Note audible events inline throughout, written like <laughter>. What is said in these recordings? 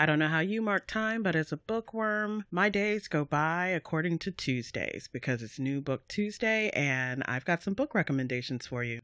I don't know how you mark time, but as a bookworm, my days go by according to Tuesdays because it's New Book Tuesday and I've got some book recommendations for you.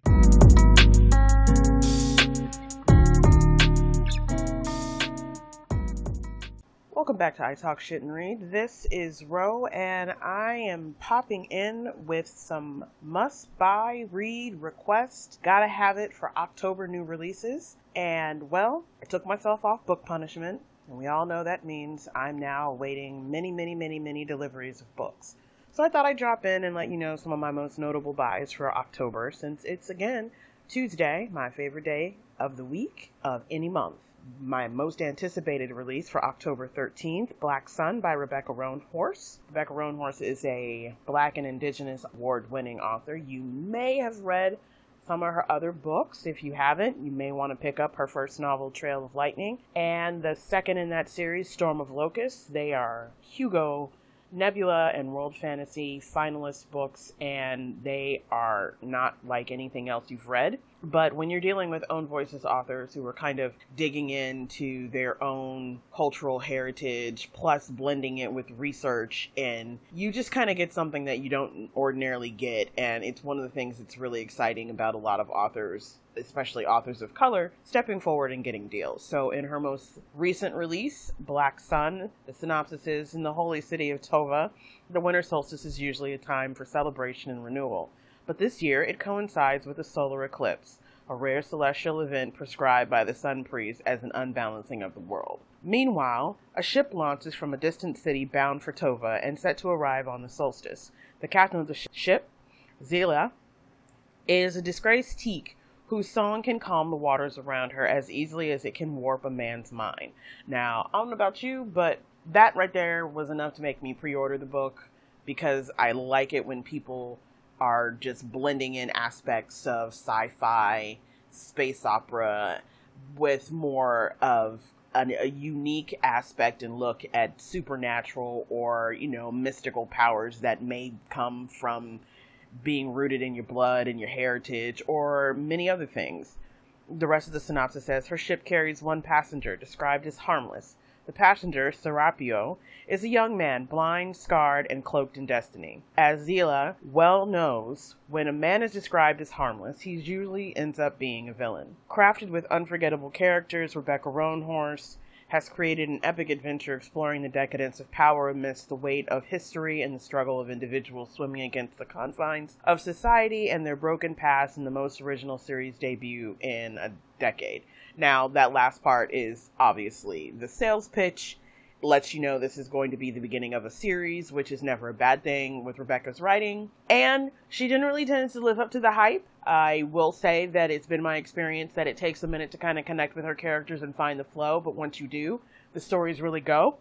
Welcome back to I Talk Shit and Read. This is Ro, and I am popping in with some must buy read request. Gotta have it for October new releases. And well, I took myself off book punishment, and we all know that means I'm now awaiting many, many, many, many deliveries of books. So I thought I'd drop in and let you know some of my most notable buys for October, since it's again Tuesday, my favorite day of the week of any month my most anticipated release for October 13th, Black Sun by Rebecca Roanhorse. Rebecca Roanhorse is a Black and Indigenous award winning author. You may have read some of her other books. If you haven't, you may want to pick up her first novel, Trail of Lightning, and the second in that series, Storm of Locusts. They are Hugo Nebula and World Fantasy finalist books, and they are not like anything else you've read. But when you're dealing with own voices authors who are kind of digging into their own cultural heritage, plus blending it with research, and you just kind of get something that you don't ordinarily get. And it's one of the things that's really exciting about a lot of authors especially authors of color, stepping forward and getting deals. So, in her most recent release, Black Sun, the synopsis is In the holy city of Tova, the winter solstice is usually a time for celebration and renewal but this year it coincides with a solar eclipse, a rare celestial event prescribed by the sun priest as an unbalancing of the world. Meanwhile, a ship launches from a distant city bound for Tova and set to arrive on the solstice. The captain of the sh- ship, Zila, is a disgraced Teek whose song can calm the waters around her as easily as it can warp a man's mind. Now, I don't know about you, but that right there was enough to make me pre order the book because I like it when people are just blending in aspects of sci-fi, space opera, with more of an, a unique aspect and look at supernatural or you know mystical powers that may come from being rooted in your blood and your heritage or many other things. The rest of the synopsis says her ship carries one passenger, described as harmless. The passenger, Serapio, is a young man, blind, scarred, and cloaked in destiny. As Zila well knows, when a man is described as harmless, he usually ends up being a villain. Crafted with unforgettable characters, Rebecca Roanhorse has created an epic adventure exploring the decadence of power amidst the weight of history and the struggle of individuals swimming against the confines of society and their broken past in the most original series debut in a decade. Now, that last part is obviously the sales pitch. Lets you know this is going to be the beginning of a series, which is never a bad thing with Rebecca's writing. And she generally tends to live up to the hype. I will say that it's been my experience that it takes a minute to kind of connect with her characters and find the flow, but once you do, the stories really go.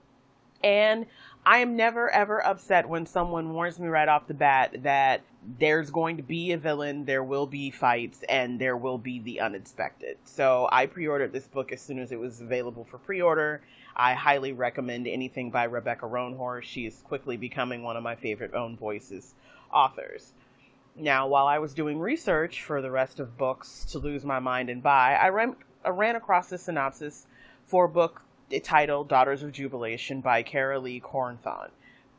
And I am never ever upset when someone warns me right off the bat that there's going to be a villain, there will be fights, and there will be the unexpected. So I pre ordered this book as soon as it was available for pre order. I highly recommend anything by Rebecca Roanhorse. She is quickly becoming one of my favorite own voices authors. Now, while I was doing research for the rest of books to lose my mind and buy, I ran, I ran across the synopsis for a book titled Daughters of Jubilation by Kara-Lee Corthron.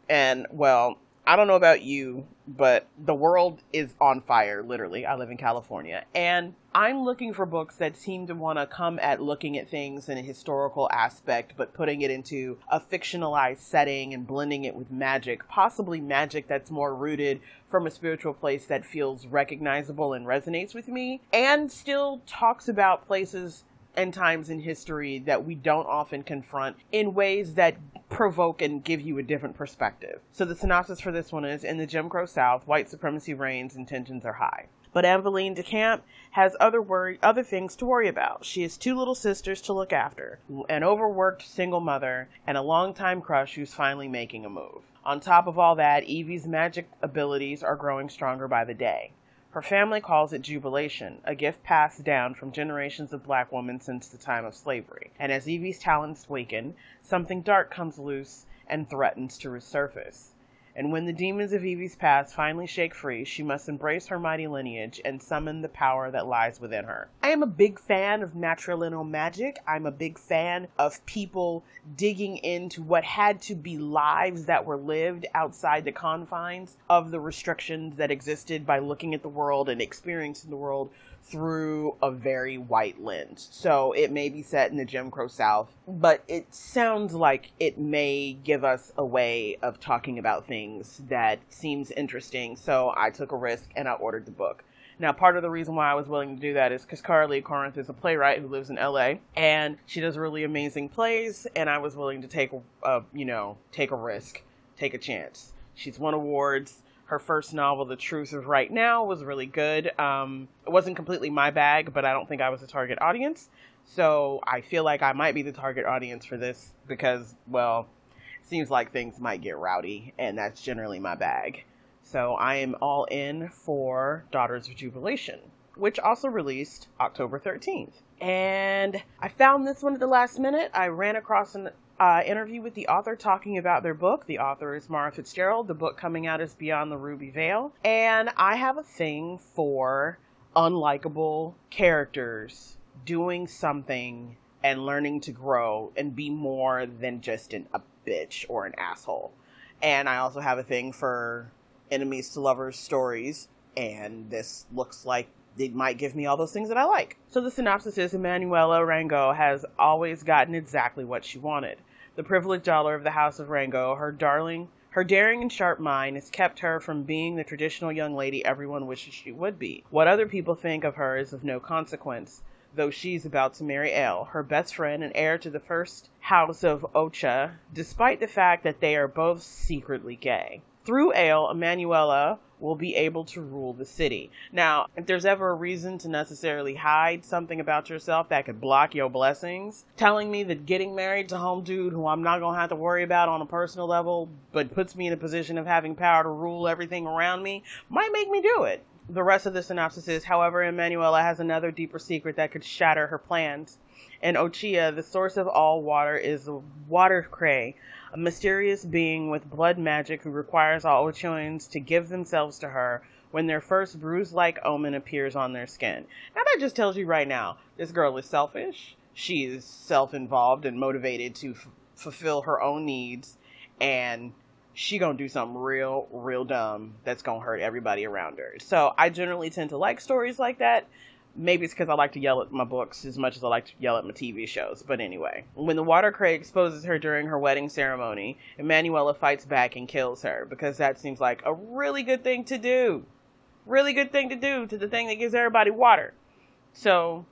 And, well, I don't know about you, but the world is on fire, literally. I live in California. And I'm looking for books that seem to want to come at looking at things in a historical aspect, but putting it into a fictionalized setting and blending it with magic, possibly magic that's more rooted from a spiritual place that feels recognizable and resonates with me, and still talks about places and times in history that we don't often confront in ways that provoke and give you a different perspective. So the synopsis for this one is in the Jim Crow South, white supremacy reigns and tensions are high. But Eveline DeCamp has other worry, other things to worry about. She has two little sisters to look after, an overworked single mother, and a longtime crush who's finally making a move. On top of all that, Evie's magic abilities are growing stronger by the day. Her family calls it jubilation, a gift passed down from generations of black women since the time of slavery. And as Evie's talents waken, something dark comes loose and threatens to resurface. And when the demons of Evie's past finally shake free, she must embrace her mighty lineage and summon the power that lies within her. I am a big fan of matrilineal magic. I'm a big fan of people digging into what had to be lives that were lived outside the confines of the restrictions that existed by looking at the world and experiencing the world through a very white lens. So it may be set in the Jim Crow South, but it sounds like it may give us a way of talking about things that seems interesting. So I took a risk and I ordered the book. Now, part of the reason why I was willing to do that is because Kara-Lee Corthron is a playwright who lives in LA, and she does really amazing plays, and I was willing to take a, you know, take a risk, take a chance. She's won awards her first novel, The Truth of Right Now, was really good. Um, it wasn't completely my bag, but I don't think I was the target audience. So I feel like I might be the target audience for this because, well, it seems like things might get rowdy, and that's generally my bag. So I am all in for Daughters of Jubilation, which also released October 13th. And I found this one at the last minute. I ran across an uh, interview with the author talking about their book. The author is Mara Fitzgerald. The book coming out is Beyond the Ruby Veil. And I have a thing for unlikable characters doing something and learning to grow and be more than just an, a bitch or an asshole. And I also have a thing for enemies to lovers stories. And this looks like it might give me all those things that I like. So the synopsis is Emanuela Rango has always gotten exactly what she wanted. The privileged daughter of the House of Rango, her darling, her daring and sharp mind has kept her from being the traditional young lady everyone wishes she would be. What other people think of her is of no consequence, though she's about to marry El, her best friend and heir to the first house of Occhia, despite the fact that they are both secretly gay. Through Ale, Emanuela will be able to rule the city. Now, if there's ever a reason to necessarily hide something about yourself that could block your blessings, telling me that getting married to home dude who I'm not gonna have to worry about on a personal level, but puts me in a position of having power to rule everything around me, might make me do it. The rest of the synopsis is, however, Emanuela has another deeper secret that could shatter her plans. In Occhia, the source of all water is the water cray, a mysterious being with blood magic who requires all Occhians to give themselves to her when their first bruise like omen appears on their skin. Now, that just tells you right now this girl is selfish. She is self involved and motivated to f- fulfill her own needs, and she gonna do something real, real dumb that's gonna hurt everybody around her. So I generally tend to like stories like that maybe it's because I like to yell at my books as much as I like to yell at my TV shows. But anyway, when the water cray exposes her during her wedding ceremony, Emanuela fights back and kills her because that seems like a really good thing to do. Really good thing to do to the thing that gives everybody water. So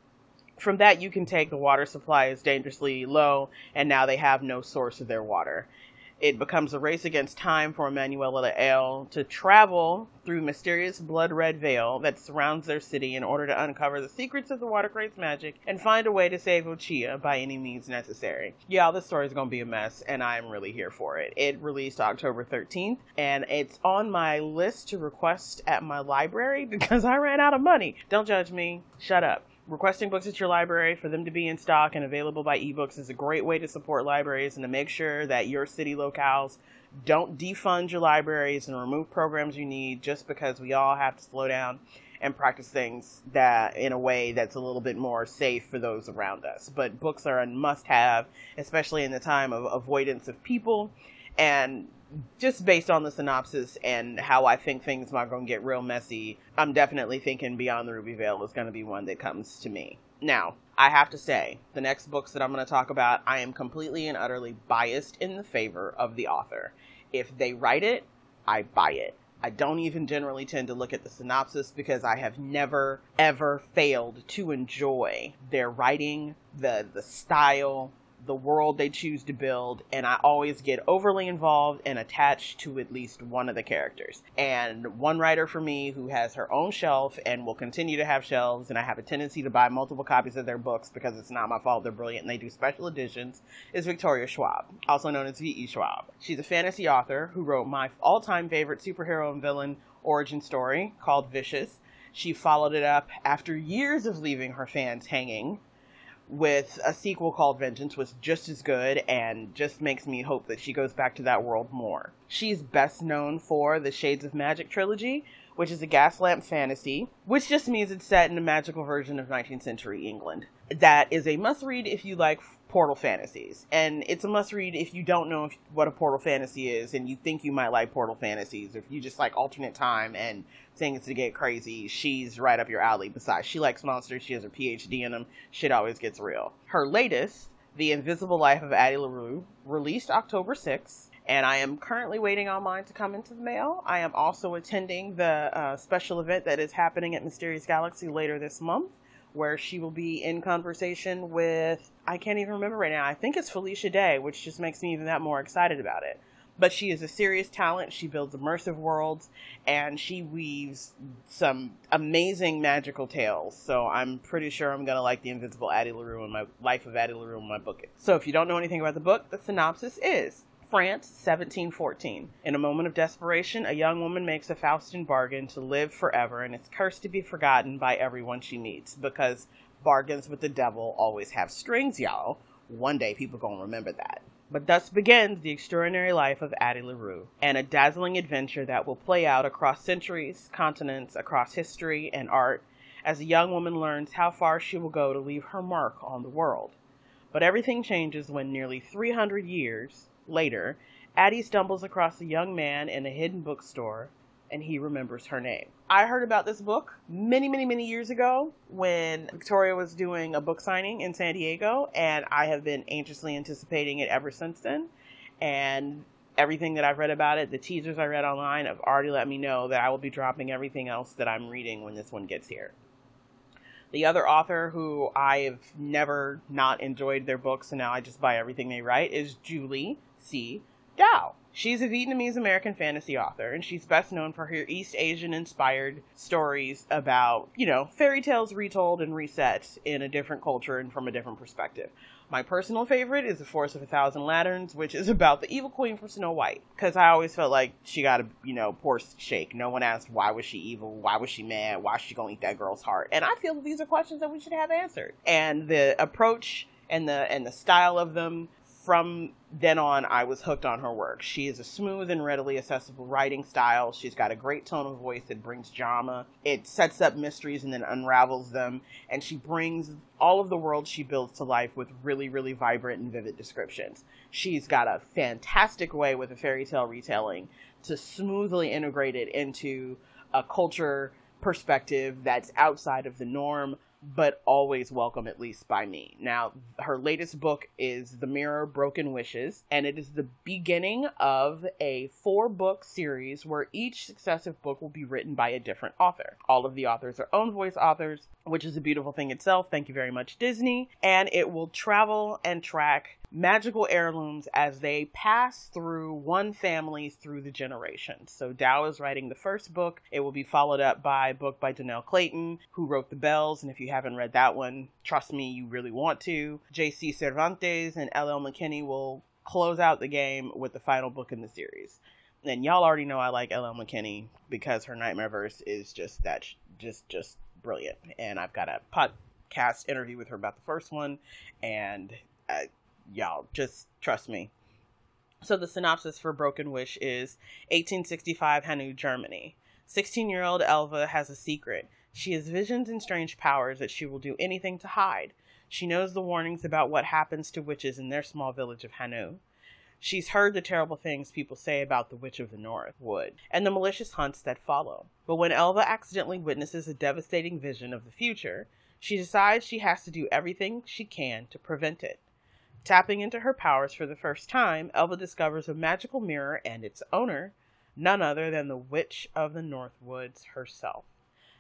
from that, you can take the water supply is dangerously low, and now they have no source of their water. It becomes a race against time for Emanuela El to travel through mysterious blood red veil that surrounds their city in order to uncover the secrets of the water crate's magic and find a way to save Occhia by any means necessary. Yeah, this story is going to be a mess, and I'm really here for it. It released October 13th, and it's on my list to request at my library <laughs> because I ran out of money. Don't judge me. Shut up. Requesting books at your library for them to be in stock and available by ebooks is a great way to support libraries and to make sure that your city locales don't defund your libraries and remove programs you need just because we all have to slow down and practice things that in a way that's a little bit more safe for those around us. But books are a must have, especially in the time of avoidance of people and just based on the synopsis and how I think things are going to get real messy, I'm definitely thinking Beyond the Ruby Veil is going to be one that comes to me. Now, I have to say, the next books that I'm going to talk about, I am completely and utterly biased in the favor of the author. If they write it, I buy it. I don't even generally tend to look at the synopsis because I have never ever failed to enjoy their writing, the the style, the world they choose to build, and I always get overly involved and attached to at least one of the characters. And one writer for me who has her own shelf and will continue to have shelves, and I have a tendency to buy multiple copies of their books because it's not my fault they're brilliant and they do special editions, is Victoria Schwab, also known as V.E. Schwab. She's a fantasy author who wrote my all time favorite superhero and villain origin story called Vicious. She followed it up after years of leaving her fans hanging with a sequel called Vengeance was just as good and just makes me hope that she goes back to that world more. She's best known for the Shades of Magic trilogy, which is a gaslamp fantasy, which just means it's set in a magical version of 19th century England. That is a must read if you like portal fantasies. And it's a must read if you don't know if, what a portal fantasy is and you think you might like portal fantasies. or If you just like alternate time and things to get crazy, she's right up your alley. Besides, she likes monsters, she has her PhD in them, shit always gets real. Her latest, The Invisible Life of Addie LaRue, released October 6th and I am currently waiting on mine to come into the mail. I am also attending the uh, special event that is happening at Mysterious Galaxy later this month, where she will be in conversation with, I can't even remember right now, I think it's Felicia Day, which just makes me even that more excited about it. But she is a serious talent. She builds immersive worlds and she weaves some amazing magical tales. So I'm pretty sure I'm going to like The Invisible Addie LaRue and my Life of Addie LaRue in my book. So if you don't know anything about the book, the synopsis is France, 1714. In a moment of desperation, a young woman makes a Faustian bargain to live forever and is cursed to be forgotten by everyone she meets because bargains with the devil always have strings, y'all. One day people gonna remember that. But thus begins the extraordinary life of Addie LaRue, and a dazzling adventure that will play out across centuries, continents, across history and art, as a young woman learns how far she will go to leave her mark on the world. But everything changes when nearly 300 years, Later, Addie stumbles across a young man in a hidden bookstore and he remembers her name. I heard about this book many, many, many years ago when Victoria was doing a book signing in San Diego, and I have been anxiously anticipating it ever since then. And everything that I've read about it, the teasers I read online, have already let me know that I will be dropping everything else that I'm reading when this one gets here. The other author who I've never not enjoyed their books and now I just buy everything they write is Julie C. Dao. She's a Vietnamese American fantasy author, and she's best known for her East Asian inspired stories about, you know, fairy tales retold and reset in a different culture and from a different perspective. My personal favorite is The Forest of a Thousand Lanterns, which is about the evil queen from Snow White. Because I always felt like she got a, you know, poor shake. No one asked why was she evil, why was she mad, why is she gonna eat that girl's heart. And I feel that these are questions that we should have answered. And the approach and the and the style of them from then on, I was hooked on her work. She is a smooth and readily accessible writing style. She's got a great tone of voice that brings drama. It sets up mysteries and then unravels them. And she brings all of the world she builds to life with really, really vibrant and vivid descriptions. She's got a fantastic way with a fairy tale retelling to smoothly integrate it into a culture perspective that's outside of the norm but always welcome, at least by me. Now, her latest book is The Mirror Broken Wishes, and it is the beginning of a four book series where each successive book will be written by a different author. All of the authors are own voice authors, which is a beautiful thing itself. Thank you very much, Disney. And it will travel and track magical heirlooms as they pass through one family through the generations. So Dao is writing the first book. It will be followed up by a book by Dhonielle Clayton, who wrote The Bells. And if you haven't read that one, trust me, you really want to. J.C. Cervantes and L.L. McKinney will close out the game with the final book in the series. And y'all already know I like L.L. McKinney because her Nightmare Verse is just that, just, just brilliant. And I've got a podcast interview with her about the first one, and uh, y'all just trust me. So the synopsis for Broken Wish is 1865 Hanau, Germany. 16-year-old Elva has a secret. She has visions and strange powers that she will do anything to hide. She knows the warnings about what happens to witches in their small village of Hanau. She's heard the terrible things people say about the Witch of the North Wood and the malicious hunts that follow. But when Elva accidentally witnesses a devastating vision of the future, she decides she has to do everything she can to prevent it. Tapping into her powers for the first time, Elva discovers a magical mirror and its owner, none other than the Witch of the North Woods herself.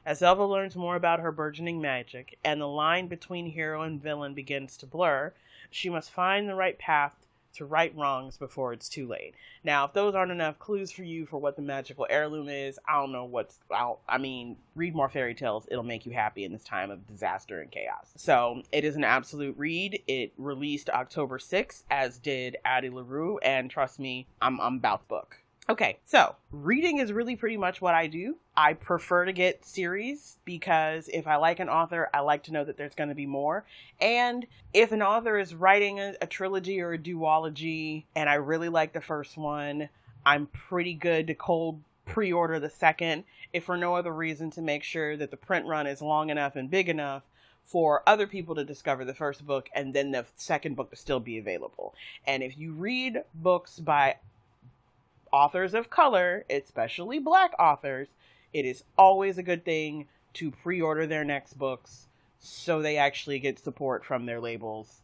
As Elva learns more about her burgeoning magic and the line between hero and villain begins to blur, she must find the right path to right wrongs before it's too late. Now, if those aren't enough clues for you for what the magical heirloom is, I don't know what's. I'll, I mean, read more fairy tales. It'll make you happy in this time of disaster and chaos. So, it is an absolute read. It released October 6th, as did Addie LaRue, and trust me, I'm, I'm about the book. Okay, so reading is really pretty much what I do. I prefer to get series because if I like an author, I like to know that there's going to be more. And if an author is writing a, a trilogy or a duology and I really like the first one, I'm pretty good to cold pre order the second, if for no other reason to make sure that the print run is long enough and big enough for other people to discover the first book and then the second book to still be available. And if you read books by authors of color, especially black authors, it is always a good thing to pre order their next books so they actually get support from their labels.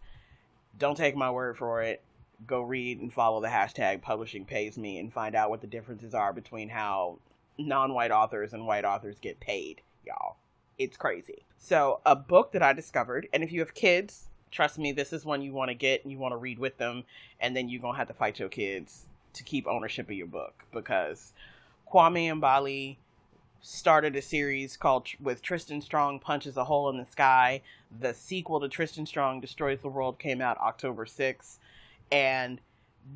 Don't take my word for it. Go read and follow the hashtag publishing pays me and find out what the differences are between how non white authors and white authors get paid, y'all. It's crazy. So, a book that I discovered, and if you have kids, trust me, this is one you want to get and you want to read with them, and then you're going to have to fight your kids to keep ownership of your book because Kwame Mbalia started a series called with Tristan Strong punches a hole in the sky. The sequel to Tristan Strong destroys the world came out October 6th and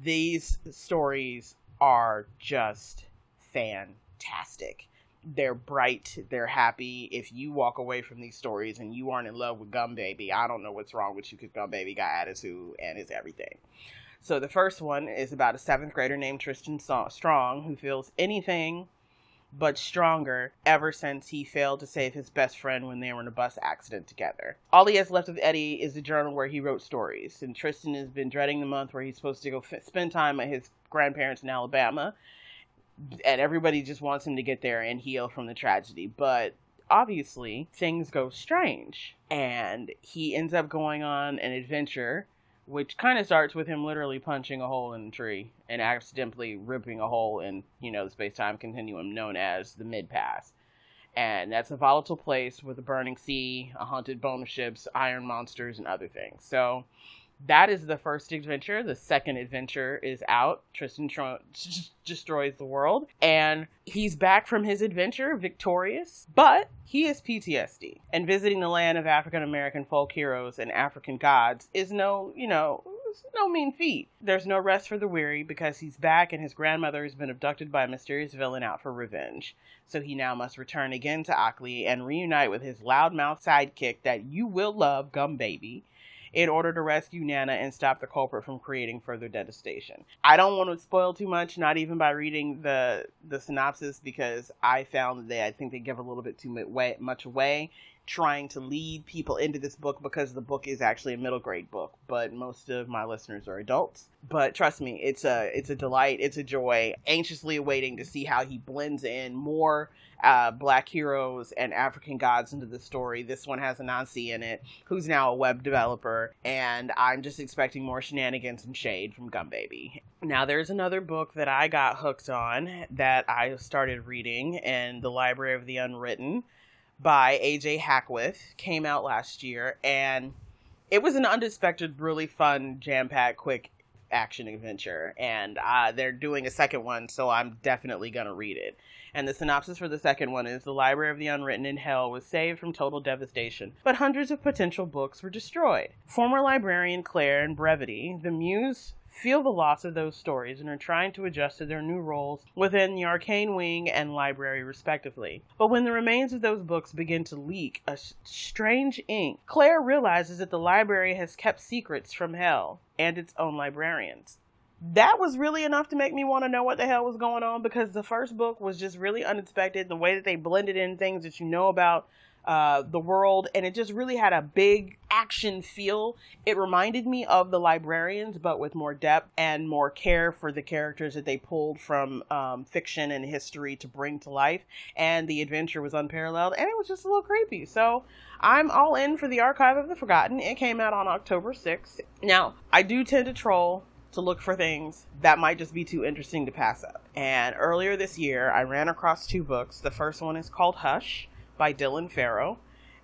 these stories are just fantastic. They're bright, they're happy. If you walk away from these stories and you aren't in love with Gum Baby, I don't know what's wrong with you because Gum Baby got attitude and is everything. So the first one is about a seventh grader named Tristan Strong who feels anything but stronger ever since he failed to save his best friend when they were in a bus accident together. All he has left of Eddie is a journal where he wrote stories, and Tristan has been dreading the month where he's supposed to go f- spend time at his grandparents in Alabama. And everybody just wants him to get there and heal from the tragedy. But obviously, things go strange. And he ends up going on an adventure which kind of starts with him literally punching a hole in a tree and accidentally ripping a hole in, you know, the space time continuum known as the mid pass. And that's a volatile place with a burning sea, a haunted bone ships, iron monsters, and other things. So that is the first adventure. The second adventure is out. Tristan Tr- destroys the world, and he's back from his adventure victorious, but he has PTSD. And visiting the land of African American folk heroes and African gods is no, you know, no mean feat. There's no rest for the weary because he's back and his grandmother has been abducted by a mysterious villain out for revenge. So he now must return again to Alke and reunite with his loudmouth sidekick that you will love, Gum Baby, in order to rescue Nana and stop the culprit from creating further devastation. I don't want to spoil too much, not even by reading the the synopsis, because I found that I think they give a little bit too much away trying to lead people into this book because the book is actually a middle grade book, but most of my listeners are adults. But trust me, it's a it's a delight, it's a joy. Anxiously awaiting to see how he blends in more uh, black heroes and African gods into the story. This one has Anansi in it, who's now a web developer, and I'm just expecting more shenanigans and shade from Gum Baby. Now, there's another book that I got hooked on that I started reading in the Library of the Unwritten by AJ Hackwith, came out last year, and it was an unexpected, really fun, jam packed, quick action adventure. And uh, they're doing a second one, so I'm definitely going to read it. And the synopsis for the second one is The Library of the Unwritten in Hell was saved from total devastation, but hundreds of potential books were destroyed. Former librarian Claire and Brevity, the muse feel the loss of those stories and are trying to adjust to their new roles within the arcane wing and library, respectively. But when the remains of those books begin to leak a strange ink, Claire realizes that the library has kept secrets from hell and its own librarians that was really enough to make me want to know what the hell was going on because the first book was just really unexpected. The way that they blended in things that you know about uh, the world, and it just really had a big action feel. It reminded me of the librarians, but with more depth and more care for the characters that they pulled from um, fiction and history to bring to life. And the adventure was unparalleled, and it was just a little creepy. So I'm all in for the Archive of the Forgotten. It came out on October 6th. Now, I do tend to troll to look for things that might just be too interesting to pass up. And earlier this year, I ran across two books. The first one is called Hush by Dylan Farrow,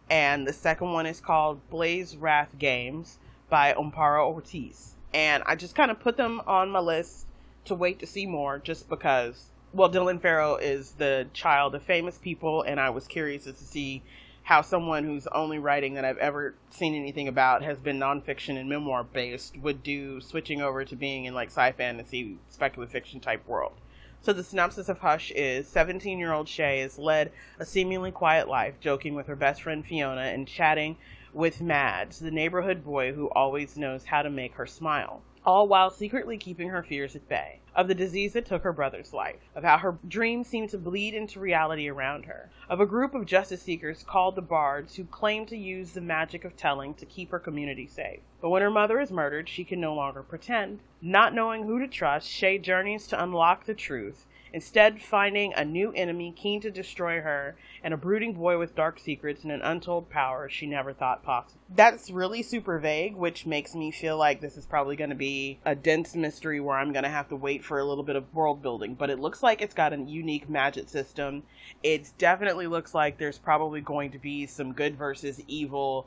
and the second one is called Blaze Wrath Games by Amparo Ortiz. And I just kind of put them on my list to wait to see more just because, well, Dylan Farrow is the child of famous people, and I was curious to see how someone who's only writing that I've ever seen anything about has been nonfiction and memoir based would do switching over to being in like sci fantasy speculative fiction type world. So the synopsis of Hush is 17 year old Shay has led a seemingly quiet life, joking with her best friend Fiona and chatting with Mads, the neighborhood boy who always knows how to make her smile, all while secretly keeping her fears at bay of the disease that took her brother's life, of how her dreams seemed to bleed into reality around her, of a group of justice seekers called the Bards who claim to use the magic of telling to keep her community safe. But when her mother is murdered, she can no longer pretend. Not knowing who to trust, Shay journeys to unlock the truth instead finding a new enemy keen to destroy her and a brooding boy with dark secrets and an untold power she never thought possible. That's really super vague, which makes me feel like this is probably going to be a dense mystery where I'm going to have to wait for a little bit of world building, but it looks like it's got a unique magic system. It definitely looks like there's probably going to be some good versus evil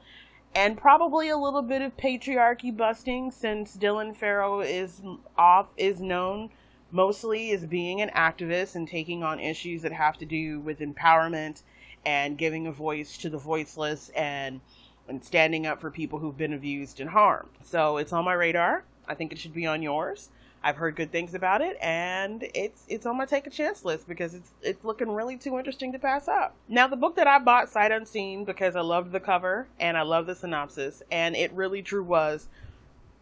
and probably a little bit of patriarchy busting since Dylan Farrow is off is known mostly is being an activist and taking on issues that have to do with empowerment and giving a voice to the voiceless and and standing up for people who've been abused and harmed. So it's on my radar. I think it should be on yours. I've heard good things about it, and it's it's on my take a chance list because it's it's looking really too interesting to pass up. Now, the book that I bought sight unseen because I loved the cover and I love the synopsis, and it really true was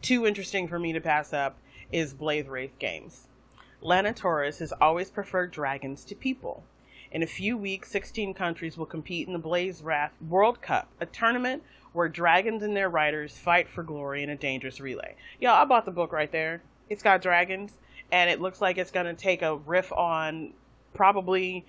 too interesting for me to pass up is Blaze Wrath Games. Lana Torres has always preferred dragons to people. In a few weeks, 16 countries will compete in the Blaze Wrath World Cup, a tournament where dragons and their riders fight for glory in a dangerous relay. Y'all, I bought the book right there. It's got dragons, and it looks like it's going to take a riff on probably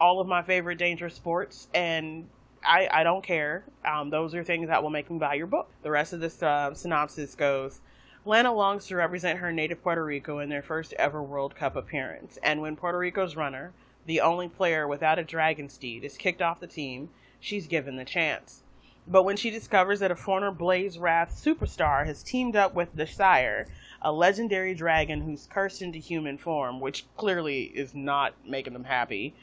all of my favorite dangerous sports, and I, I don't care. Um, those are things that will make me buy your book. The rest of this uh, synopsis goes Lana longs to represent her native Puerto Rico in their first ever World Cup appearance, and when Puerto Rico's runner, the only player without a dragon steed, is kicked off the team, she's given the chance. But when she discovers that a former Blaze Wrath superstar has teamed up with the Sire, a legendary dragon who's cursed into human form, which clearly is not making them happy,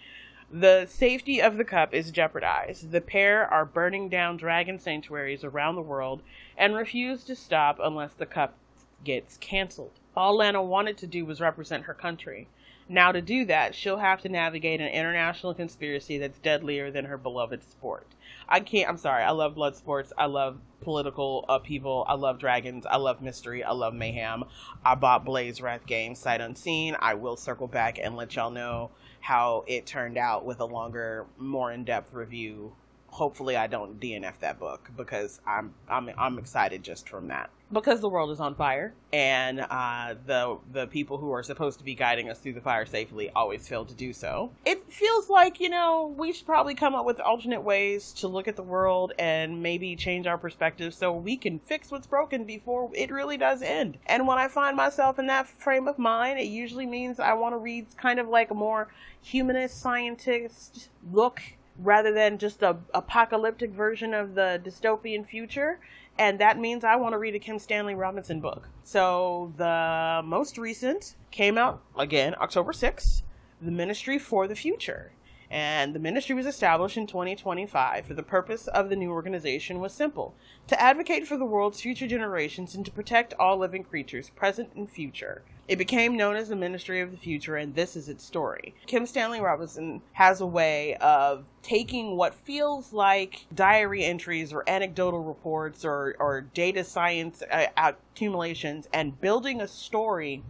the safety of the cup is jeopardized. The pair are burning down dragon sanctuaries around the world and refuse to stop unless the cup gets canceled. All Lana wanted to do was represent her country. Now, to do that, she'll have to navigate an international conspiracy that's deadlier than her beloved sport. I can't, I'm sorry, I love blood sports. I love political upheaval. I love dragons. I love mystery. I love mayhem. I bought Blaze Wrath Games sight unseen. I will circle back and let y'all know how it turned out with a longer, more in depth review hopefully I don't DNF that book because I'm I'm I'm excited just from that because the world is on fire and uh, the the people who are supposed to be guiding us through the fire safely always fail to do so. It feels like you know we should probably come up with alternate ways to look at the world and maybe change our perspective so we can fix what's broken before it really does end. And when I find myself in that frame of mind, it usually means I want to read kind of like a more humanist scientist look rather than just a apocalyptic version of the dystopian future and that means I want to read a Kim Stanley Robinson book. So the most recent came out again October 6th, The Ministry for the Future. And the ministry was established in 2025. For the purpose of the new organization was simple to advocate for the world's future generations and to protect all living creatures, present and future. It became known as the Ministry of the Future, and this is its story. Kim Stanley Robinson has a way of taking what feels like diary entries or anecdotal reports or, or data science uh, accumulations and building a story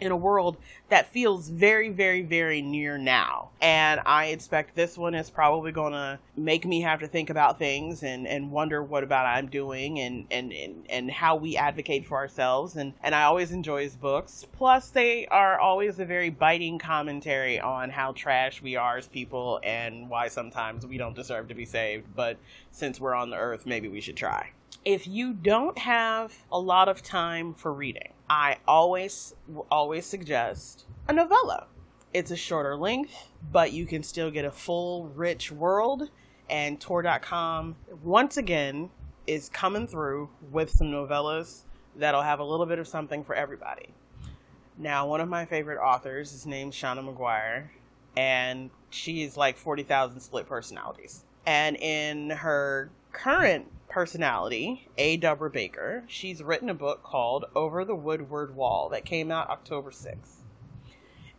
in a world that feels very, very, very near now. And I expect this one is probably going to make me have to think about things and, and wonder what about I'm doing and, and, and, and how we advocate for ourselves. And, and I always enjoy his books. Plus, they are always a very biting commentary on how trash we are as people and why sometimes we don't deserve to be saved. But since we're on the earth, maybe we should try. If you don't have a lot of time for reading, I always always suggest a novella. It's a shorter length, but you can still get a full rich world and tor.com once again is coming through with some novellas that'll have a little bit of something for everybody. Now, one of my favorite authors is named Seanan McGuire, and she is like 40,000 split personalities. And in her current personality, A. Deborah Baker, she's written a book called Over the Woodward Wall that came out October 6th.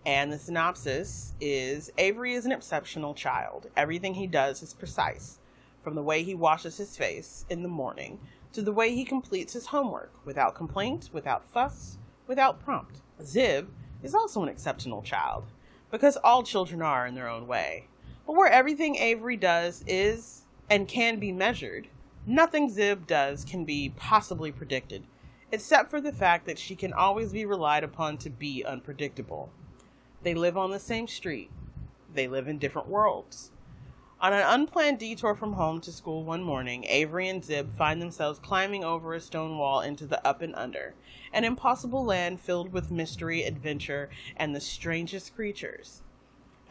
And the synopsis is Avery is an exceptional child. Everything he does is precise, from the way he washes his face in the morning to the way he completes his homework, without complaint, without fuss, without prompt. Zib is also an exceptional child, because all children are in their own way. But where everything Avery does is and can be measured, nothing Zib does can be possibly predicted, except for the fact that she can always be relied upon to be unpredictable. They live on the same street. They live in different worlds. On an unplanned detour from home to school one morning, Avery and Zib find themselves climbing over a stone wall into the up and under, an impossible land filled with mystery, adventure, and the strangest creatures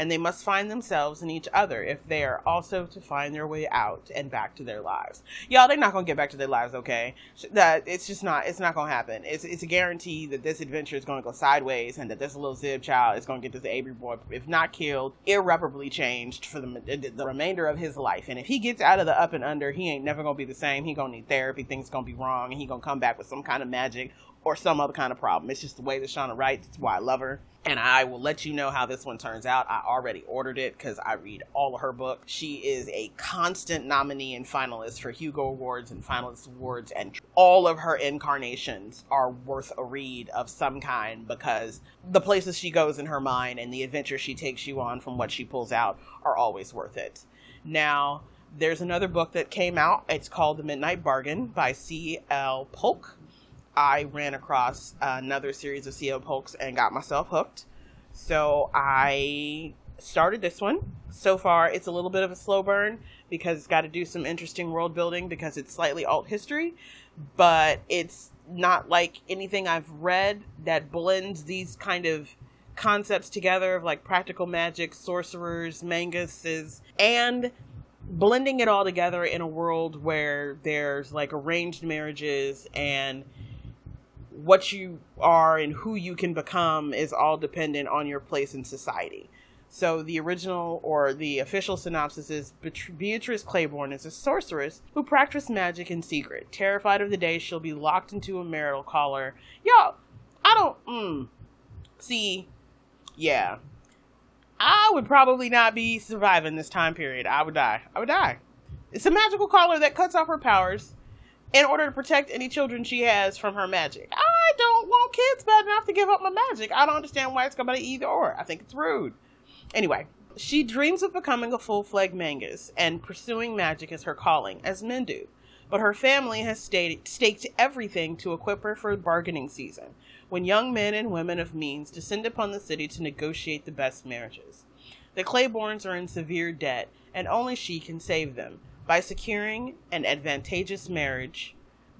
and they must find themselves and each other if they are also to find their way out and back to their lives. Y'all, they're not gonna get back to their lives, okay? That it's just not. It's not gonna happen. It's it's a guarantee that this adventure is gonna go sideways and that this little Zib child is gonna get this Avery boy, if not killed, irreparably changed for the the remainder of his life. And if he gets out of the up and under, he ain't never gonna be the same. He gonna need therapy. Things gonna be wrong, and he gonna come back with some kind of magic or some other kind of problem. It's just the way that Seanan writes. It's why I love her. And I will let you know how this one turns out. I already ordered it because I read all of her books. She is a constant nominee and finalist for Hugo Awards and Finalist Awards, and all of her incarnations are worth a read of some kind because the places she goes in her mind and the adventures she takes you on from what she pulls out are always worth it. Now, there's another book that came out. It's called The Midnight Bargain by C.L. Polk I ran across another series of CO Polks and got myself hooked. So I started this one. So far, it's a little bit of a slow burn because it's got to do some interesting world building because it's slightly alt history, but it's not like anything I've read that blends these kind of concepts together of like practical magic, sorcerers, manguses, and blending it all together in a world where there's like arranged marriages and what you are and who you can become is all dependent on your place in society. So the original or the official synopsis is Beatrice Claiborne is a sorceress who practices magic in secret. Terrified of the day she'll be locked into a marital collar. Yo, I don't. Mm, see, yeah, I would probably not be surviving this time period. I would die. I would die. It's a magical collar that cuts off her powers in order to protect any children she has from her magic. I don't want kids bad enough to give up my magic. I don't understand why it's going to be either or. I think it's rude. Anyway, she dreams of becoming a full fledged mangus and pursuing magic as her calling, as men do. But her family has stated, staked everything to equip her for bargaining season, when young men and women of means descend upon the city to negotiate the best marriages. The Claibornes are in severe debt, and only she can save them by securing an advantageous marriage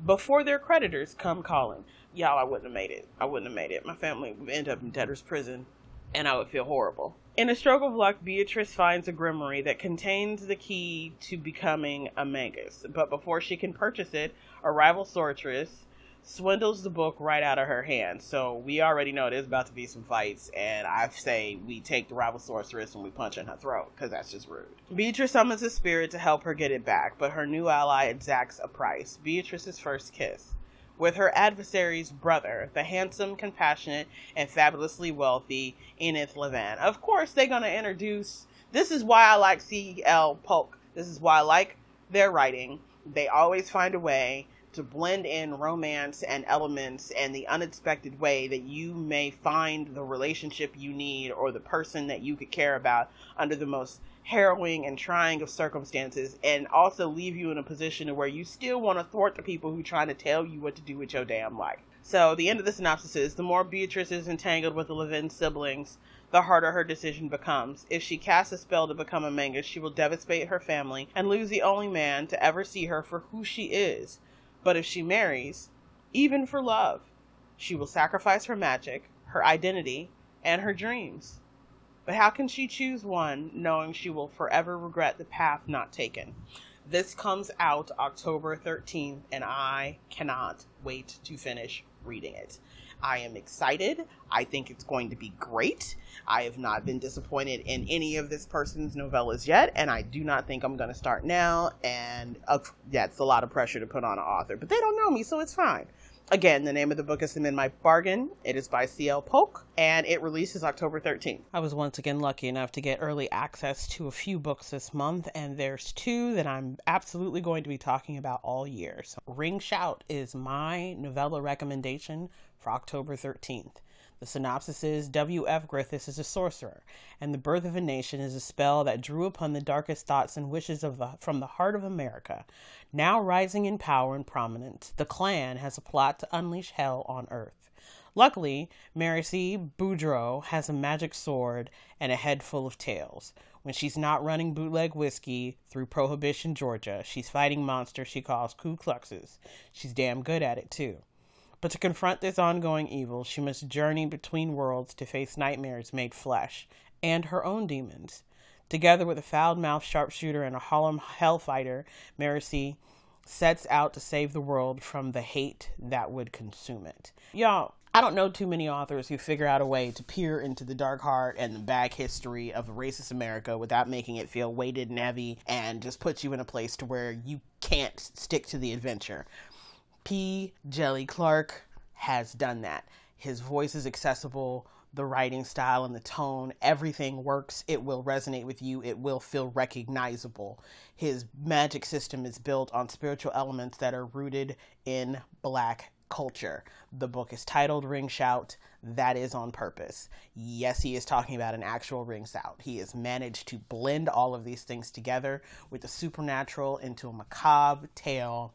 before their creditors come calling. Y'all, I wouldn't have made it. I wouldn't have made it. My family would end up in debtor's prison, and I would feel horrible. In a stroke of luck, Beatrice finds a grimoire that contains the key to becoming a magus. But before she can purchase it, a rival sorceress swindles the book right out of her hand. So we already know there's about to be some fights, and I say we take the rival sorceress and we punch in her throat because that's just rude. Beatrice summons a spirit to help her get it back, but her new ally exacts a price Beatrice's first kiss. With her adversary's brother, the handsome, compassionate, and fabulously wealthy Enith Lavan. Of course, they're going to introduce. This is why I like C.L. Polk. This is why I like their writing. They always find a way to blend in romance and elements and the unexpected way that you may find the relationship you need or the person that you could care about under the most harrowing and trying of circumstances and also leave you in a position where you still want to thwart the people who trying to tell you what to do with your damn life. So the end of the synopsis is the more Beatrice is entangled with the Lavan siblings, the harder her decision becomes. If she casts a spell to become a Mangus, she will devastate her family and lose the only man to ever see her for who she is but if she marries, even for love, she will sacrifice her magic, her identity, and her dreams. But how can she choose one knowing she will forever regret the path not taken? This comes out October 13th, and I cannot wait to finish reading it. I am excited. I think it's going to be great. I have not been disappointed in any of this person's novellas yet, and I do not think I'm going to start now. And uh, that's a lot of pressure to put on an author, but they don't know me, so it's fine. Again, the name of the book is The Midnight Bargain. It is by C.L. Polk and it releases October 13th. I was once again lucky enough to get early access to a few books this month, and there's two that I'm absolutely going to be talking about all year. So, Ring Shout is my novella recommendation for October 13th. The synopsis is W.F. Griffiths is a sorcerer, and the birth of a nation is a spell that drew upon the darkest thoughts and wishes of the, from the heart of America. Now rising in power and prominence, the Klan has a plot to unleash hell on earth. Luckily, Maryse Boudreaux has a magic sword and a head full of tales. When she's not running bootleg whiskey through Prohibition, Georgia, she's fighting monsters she calls Ku Kluxes. She's damn good at it, too. But to confront this ongoing evil, she must journey between worlds to face nightmares made flesh and her own demons. Together with a foul mouthed sharpshooter and a Harlem hellfighter, Marcy sets out to save the world from the hate that would consume it. Y'all, I don't know too many authors who figure out a way to peer into the dark heart and the bad history of racist America without making it feel weighted and heavy and just put you in a place to where you can't stick to the adventure. P. Djèlí Clark has done that. His voice is accessible, the writing style and the tone, everything works. It will resonate with you, it will feel recognizable. His magic system is built on spiritual elements that are rooted in black culture. The book is titled Ring Shout. That is on purpose. Yes, he is talking about an actual ring shout. He has managed to blend all of these things together with the supernatural into a macabre tale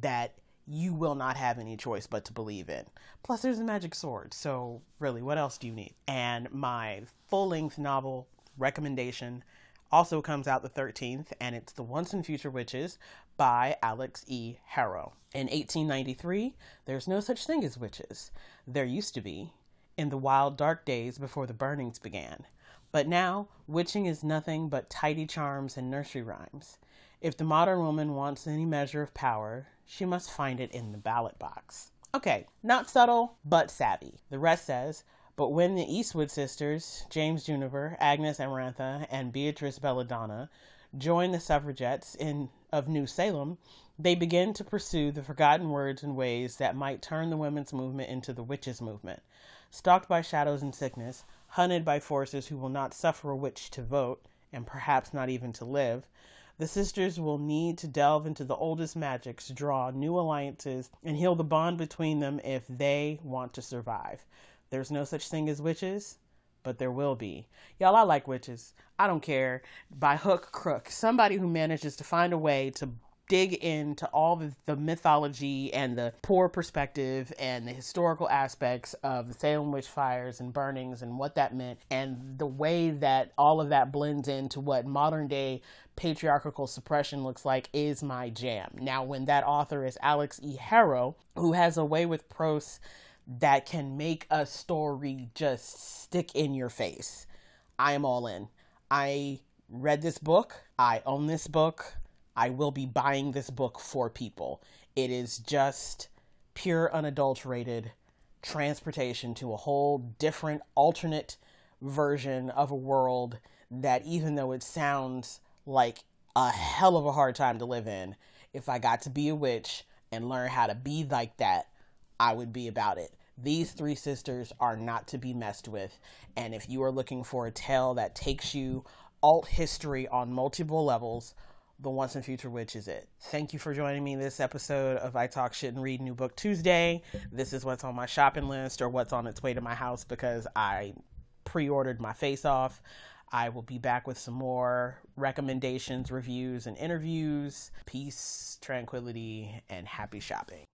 that you will not have any choice but to believe in. Plus, there's a magic sword, so really, what else do you need? And my full length novel recommendation also comes out the 13th, and it's The Once and Future Witches by Alix E. Harrow. In 1893, there's no such thing as witches. There used to be, in the wild, dark days before the burnings began. But now, witching is nothing but tidy charms and nursery rhymes. If the modern woman wants any measure of power, she must find it in the ballot box. Okay, not subtle, but savvy. The rest says, but when the Eastwood sisters, James Juniper, Agnes Amarantha, and Beatrice Belladonna, join the suffragettes in of New Salem, they begin to pursue the forgotten words and ways that might turn the women's movement into the witches' movement. Stalked by shadows and sickness, hunted by forces who will not suffer a witch to vote, and perhaps not even to live, the sisters will need to delve into the oldest magics, draw new alliances, and heal the bond between them if they want to survive. There's no such thing as witches, but there will be. Y'all, I like witches. I don't care. By hook, crook. Somebody who manages to find a way to dig into all the, the mythology and the poor perspective and the historical aspects of the Salem witch fires and burnings and what that meant and the way that all of that blends into what modern day patriarchal suppression looks like is my jam. Now, when that author is Alix E. Harrow, who has a way with prose that can make a story just stick in your face, I am all in. I read this book, I own this book. I will be buying this book for people. It is just pure, unadulterated transportation to a whole different, alternate version of a world that, even though it sounds like a hell of a hard time to live in, if I got to be a witch and learn how to be like that, I would be about it. These three sisters are not to be messed with. And if you are looking for a tale that takes you alt history on multiple levels, the Once and Future Witch is it. Thank you for joining me this episode of I Talk Shit and Read New Book Tuesday. This is what's on my shopping list or what's on its way to my house because I pre ordered my face off. I will be back with some more recommendations, reviews, and interviews. Peace, tranquility, and happy shopping.